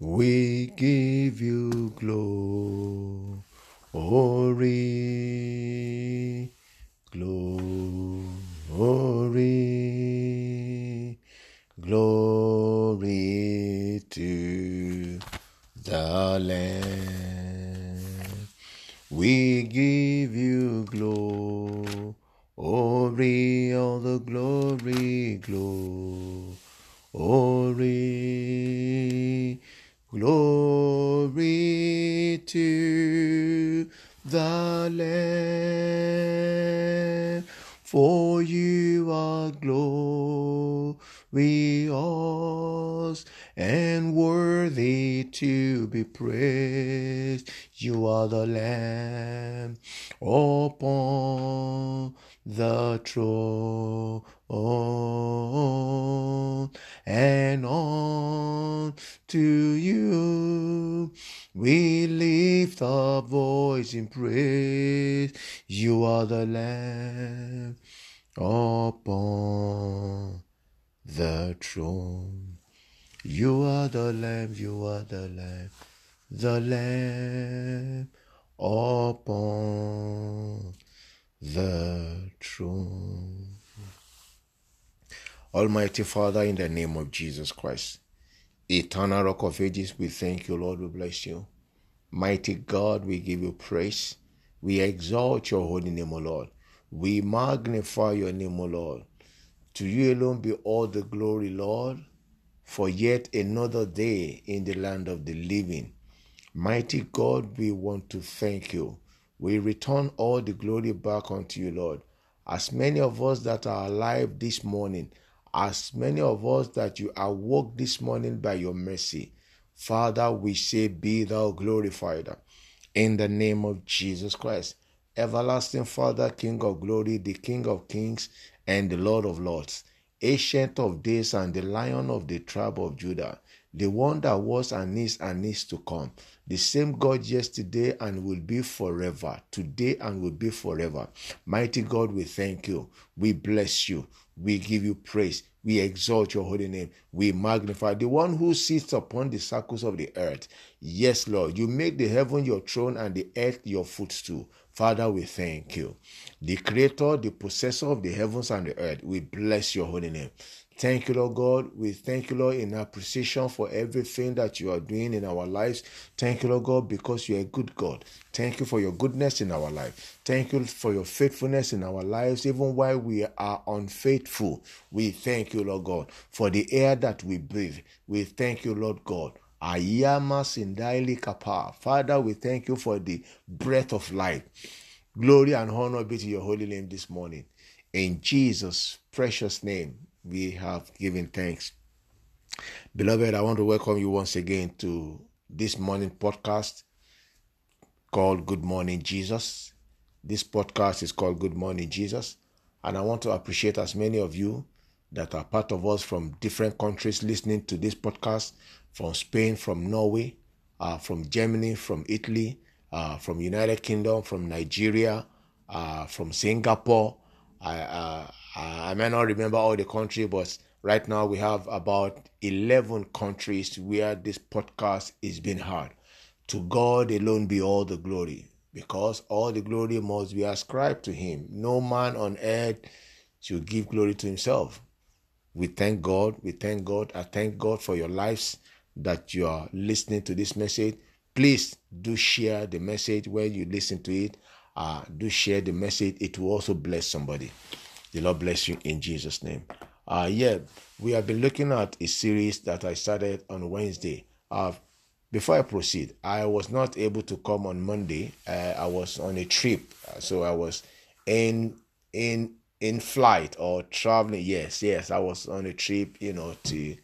We give you glory, glory, glory to the Lamb. We give you glory, all the glory, glory, glory to the Lamb. For you are glorious and worthy to be praised. You are the Lamb upon the throne, and on to we lift our voice in praise. You are the Lamb upon the throne. You are the Lamb, you are the Lamb, the Lamb upon the throne. Almighty Father, in the name of Jesus Christ, eternal rock of ages, we thank you, Lord, we bless you. Mighty God, we give you praise. We exalt your holy name, O Lord. We magnify your name, O Lord. To you alone be all the glory, Lord, for yet another day in the land of the living. Mighty God, we want to thank you. We return all the glory back unto you, Lord. As many of us that are alive this morning, as many of us that you awoke this morning by your mercy, Father, we say, Be thou glorified in the name of Jesus Christ. Everlasting Father, King of glory, the King of kings, and the Lord of lords, Ancient of days and the Lion of the tribe of Judah, the one that was and is and is to come, the same God yesterday and will be forever, today and will be forever. Mighty God, we thank you. We bless you. We give you praise. We exalt your holy name. We magnify the one who sits upon the circles of the earth. Yes, Lord, you make the heaven your throne and the earth your footstool. Father, we thank you. The creator, the possessor of the heavens and the earth, we bless your holy name. Thank you, Lord God. We thank you, Lord, in appreciation for everything that you are doing in our lives. Thank you, Lord God, because you are a good God. Thank you for your goodness in our life. Thank you for your faithfulness in our lives, even while we are unfaithful. We thank you, Lord God, for the air that we breathe. We thank you, Lord God. Ayama Sindaili Kapa. Father, we thank you for the breath of life. Glory and honor be to your holy name this morning. In Jesus' precious name, we have given thanks. Beloved, I want to welcome you once again to this morning podcast called Good Morning Jesus. This podcast is called Good Morning Jesus. And I want to appreciate as many of you that are part of us from different countries listening to this podcast from Spain, from Norway, uh, from Germany, from Italy, uh, from United Kingdom, from Nigeria, uh, from Singapore. I, uh, I may not remember all the country, but right now we have about 11 countries where this podcast is being heard. To God alone be all the glory, because all the glory must be ascribed to Him. No man on earth should give glory to himself. We thank God. We thank God. I thank God for your lives that you are listening to this message. Please do share the message when you listen to it. Uh, do share the message. It will also bless somebody. The Lord bless you in Jesus' name. Uh, yeah, we have been looking at a series that I started on Wednesday. Uh, before I proceed, I was not able to come on Monday. Uh, I was on a trip, so I was in in in flight or traveling. Yes, yes, I was on a trip, you know, to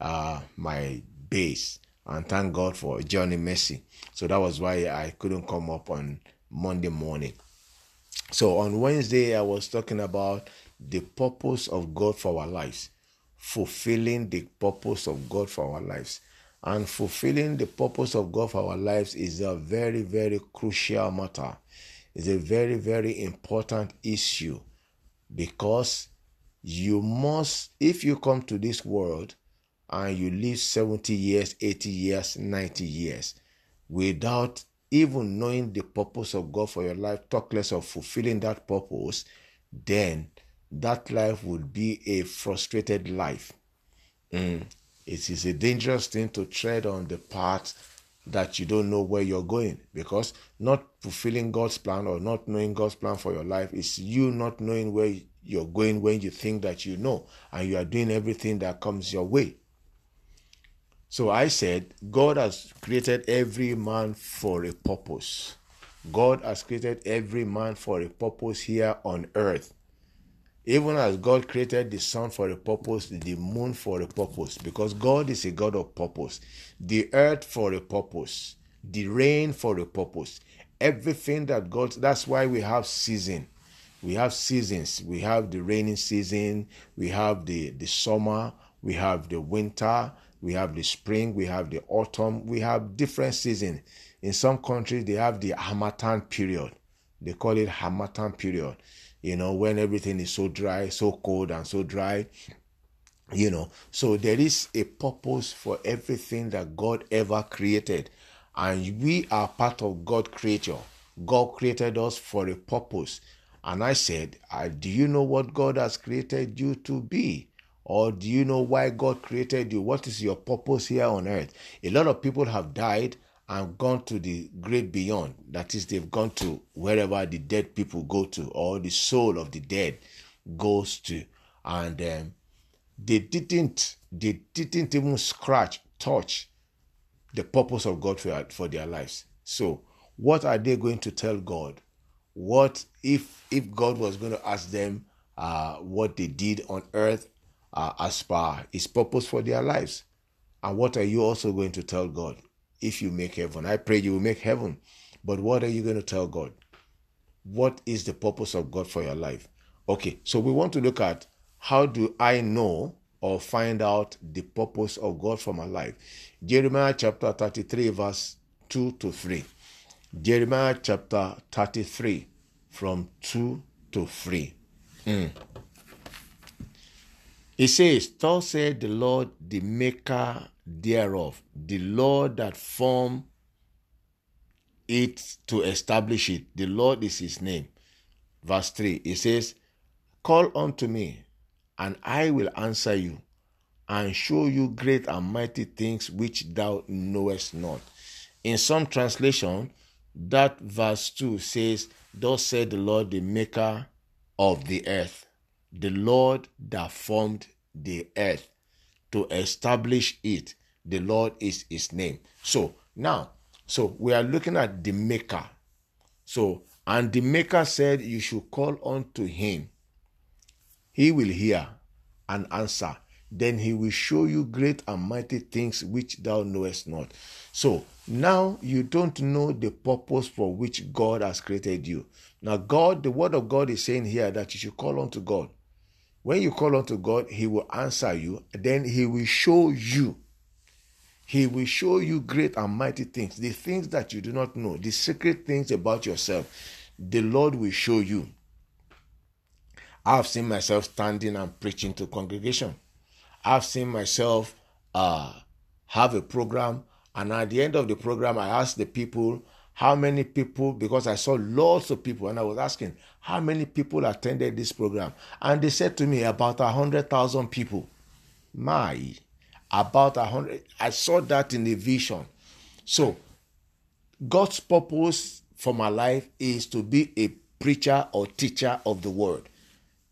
uh, my base, and thank God for Johnny Mercy. So that was why I couldn't come up on Monday morning. So on Wednesday, I was talking about the purpose of God for our lives, fulfilling the purpose of God for our lives. And fulfilling the purpose of God for our lives is a very, very crucial matter. It's a very, very important issue because you must, if you come to this world and you live 70 years, 80 years, 90 years without even knowing the purpose of God for your life, talk less of fulfilling that purpose, then that life would be a frustrated life. Mm. It is a dangerous thing to tread on the path that you don't know where you're going because not fulfilling God's plan or not knowing God's plan for your life is you not knowing where you're going when you think that you know and you are doing everything that comes your way. So I said, God has created every man for a purpose. God has created every man for a purpose here on earth. Even as God created the sun for a purpose, the moon for a purpose, because God is a God of purpose, the earth for a purpose, the rain for a purpose, everything that God, that's why we have season. We have seasons. We have the rainy season, we have the, the summer, we have the winter, we have the spring, we have the autumn, we have different seasons. In some countries, they have the Harmattan period. They call it Harmattan period you know, when everything is so dry, so cold, and so dry. You know, so there is a purpose for everything that God ever created, and we are part of God creature. God created us for a purpose. And I said, Do you know what God has created you to be? Or do you know why God created you? What is your purpose here on earth? A lot of people have died and gone to the great beyond. That is, they've gone to wherever the dead people go to, or the soul of the dead goes to, and um, they didn't, they didn't even scratch, touch the purpose of God for, for their lives. So, what are they going to tell God? What if if God was going to ask them uh, what they did on earth uh, as per His purpose for their lives? And what are you also going to tell God? if you make heaven. I pray you will make heaven. But what are you going to tell God? What is the purpose of God for your life? Okay, so we want to look at how do I know or find out the purpose of God for my life? Jeremiah chapter 33, verse 2 to 3. Jeremiah chapter 33, from 2 to 3. Mm. It says, Thus said the Lord, the maker thereof, the Lord that formed it to establish it. The Lord is his name. Verse 3, it says, Call unto me, and I will answer you, and show you great and mighty things which thou knowest not. In some translation, that verse 2 says, Thus said the Lord, the maker of the earth, the Lord that formed the earth to establish it. The Lord is his name. So now, so we are looking at the maker. So, and the maker said, You should call unto him. He will hear and answer. Then he will show you great and mighty things which thou knowest not. So now you don't know the purpose for which God has created you. Now, God, the word of God is saying here that you should call unto God. When you call unto God, He will answer you. Then He will show you. He will show you great and mighty things, the things that you do not know, the secret things about yourself. The Lord will show you. I've seen myself standing and preaching to congregation. I've seen myself uh, have a program, and at the end of the program, I ask the people, how many people because i saw lots of people and i was asking how many people attended this program? And they said to me about a hundred thousand people. My about a hundred i saw that in the vision. So god's purpose for my life is to be a preacher or teacher of the word.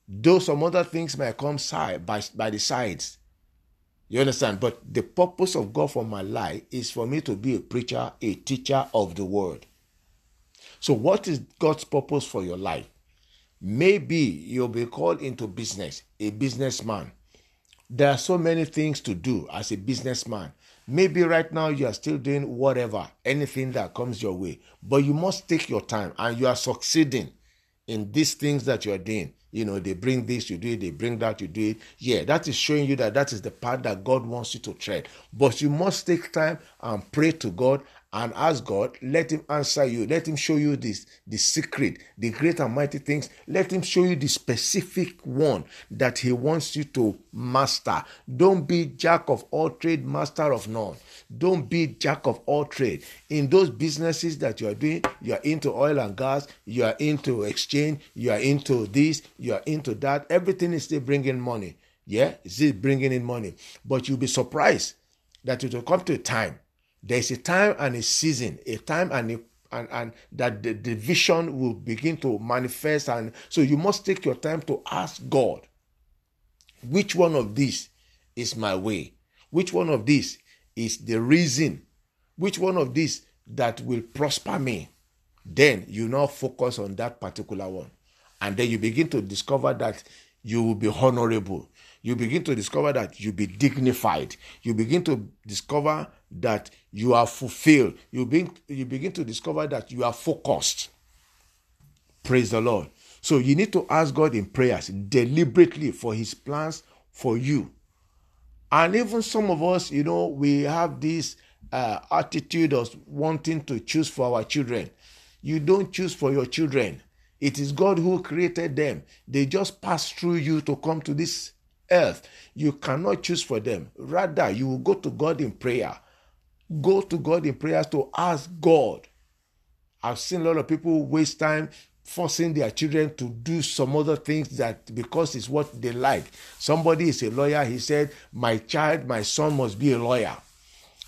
Though some other things may come side by, by the sides you understand? But the purpose of God for my life is for me to be a preacher, a teacher of the word. So, what is God's purpose for your life? Maybe you'll be called into business, a businessman. There are so many things to do as a businessman. Maybe right now you are still doing whatever, anything that comes your way, but you must take your time and you are succeeding in these things that you are doing. You know, they bring this, you do it, they bring that, you do it. Yeah, that is showing you that that is the path that God wants you to tread. But you must take time and pray to God and ask God, let Him answer you. Let Him show you this, the secret, the great and mighty things. Let Him show you the specific one that He wants you to master. Don't be jack of all trade, master of none. Don't be jack of all trade. In those businesses that you are doing, you are into oil and gas, you are into exchange, you are into this, you are into that. Everything is still bringing money. Yeah, it's still bringing in money. But you'll be surprised that it will come to a time there's a time and a season, a time and a and, and that the, the vision will begin to manifest. And so you must take your time to ask God, which one of these is my way? Which one of these is the reason? Which one of these that will prosper me? Then you now focus on that particular one. And then you begin to discover that you will be honorable. You begin to discover that you'll be dignified. You begin to discover that you are fulfilled. You begin, you begin to discover that you are focused. Praise the Lord. So you need to ask God in prayers deliberately for his plans for you. And even some of us, you know, we have this uh, attitude of wanting to choose for our children. You don't choose for your children. It is God who created them. They just pass through you to come to this earth. You cannot choose for them. Rather, you will go to God in prayer go to God in prayers to ask God. I've seen a lot of people waste time forcing their children to do some other things that because it's what they like. Somebody is a lawyer, he said, My child, my son must be a lawyer.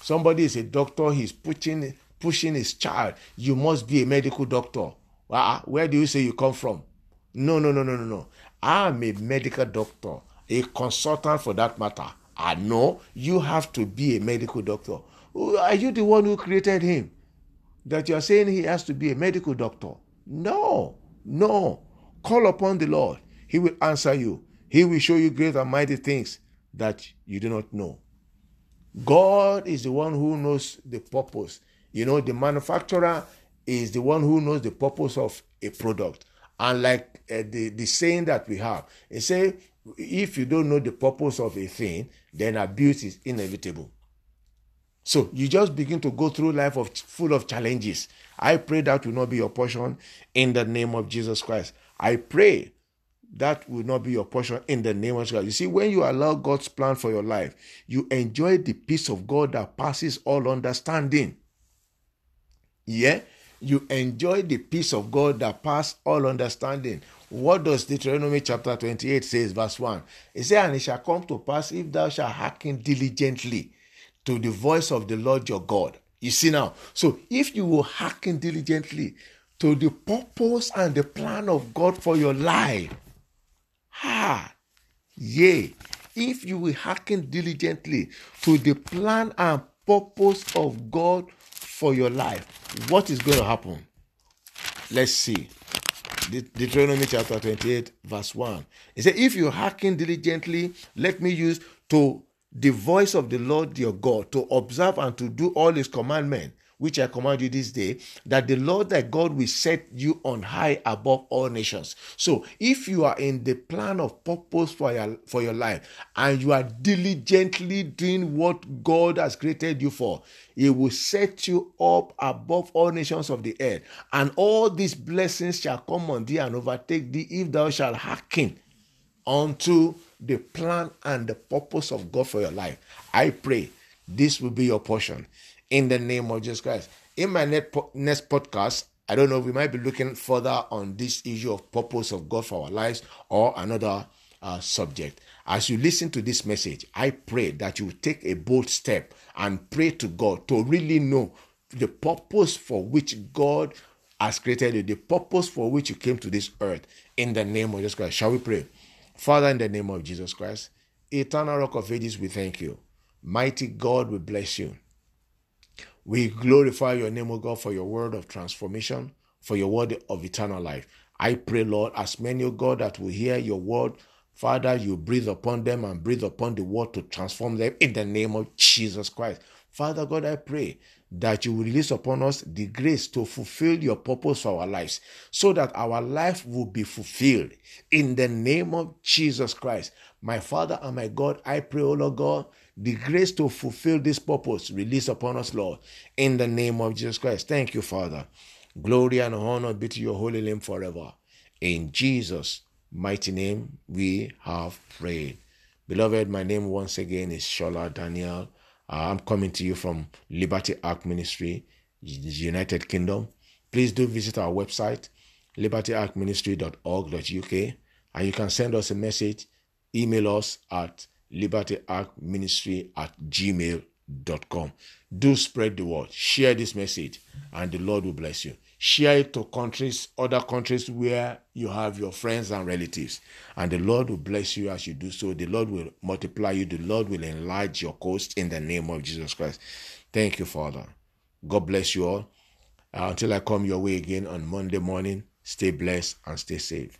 Somebody is a doctor, he's pushing pushing his child, you must be a medical doctor. Uh, where do you say you come from? No, no, no, no, no, no. I'm a medical doctor, a consultant for that matter. I know you have to be a medical doctor. Are you the one who created him? That you are saying he has to be a medical doctor? No, no. Call upon the Lord. He will answer you. He will show you great and mighty things that you do not know. God is the one who knows the purpose. You know, the manufacturer is the one who knows the purpose of a product. And like uh, the, the saying that we have, it say, if you don't know the purpose of a thing, then abuse is inevitable. So you just begin to go through life of full of challenges. I pray that will not be your portion in the name of Jesus Christ. I pray that will not be your portion in the name of God. You see, when you allow God's plan for your life, you enjoy the peace of God that passes all understanding. Yeah, you enjoy the peace of God that passes all understanding. What does Deuteronomy chapter 28 says, verse 1? It says, And it shall come to pass if thou shalt hearken diligently to the voice of the Lord your God. You see now, so if you will hearken diligently to the purpose and the plan of God for your life, ha, yea, if you will hearken diligently to the plan and purpose of God for your life, what is going to happen? Let's see. Deuteronomy chapter 28, verse 1. It says, If you hearken diligently, let me use to the voice of the Lord your God to observe and to do all his commandments, which I command you this day, that the Lord thy God will set you on high above all nations. So if you are in the plan of purpose for your, for your life and you are diligently doing what God has created you for, he will set you up above all nations of the earth. And all these blessings shall come on thee and overtake thee if thou shalt hearken unto the plan and the purpose of God for your life. I pray this will be your portion in the name of Jesus Christ. In my next podcast, I don't know, we might be looking further on this issue of purpose of God for our lives or another uh, subject. As you listen to this message, I pray that you take a bold step and pray to God to really know the purpose for which God has created you, the purpose for which you came to this earth in the name of Jesus Christ. Shall we pray? Father, in the name of Jesus Christ, eternal rock of ages, we thank you. Mighty God, we bless you. We glorify your name, O God, for your word of transformation, for your word of eternal life. I pray, Lord, as many, O God, that will hear your word, Father, you breathe upon them and breathe upon the word to transform them in the name of Jesus Christ. Father God, I pray that you will release upon us the grace to fulfill your purpose for our lives so that our life will be fulfilled in the name of Jesus Christ. My Father and my God, I pray, O Lord God, The grace to fulfill this purpose release upon us, Lord, in the name of Jesus Christ. Thank you, Father. Glory and honor be to your holy name forever. In Jesus' mighty name, we have prayed. Beloved, my name once again is Shola Daniel. Uh, I'm coming to you from Liberty Ark Ministry, United Kingdom. Please do visit our website, libertyarkministry.org.uk, and you can send us a message, email us at libertyarkministry at gmail.com. Do spread the word, share this message, and the Lord will bless you. Share it to countries, other countries where you have your friends and relatives. And the Lord will bless you as you do so. The Lord will multiply you. The Lord will enlarge your coast in the name of Jesus Christ. Thank you, Father. God bless you all. Uh, until I come your way again on Monday morning, stay blessed and stay safe.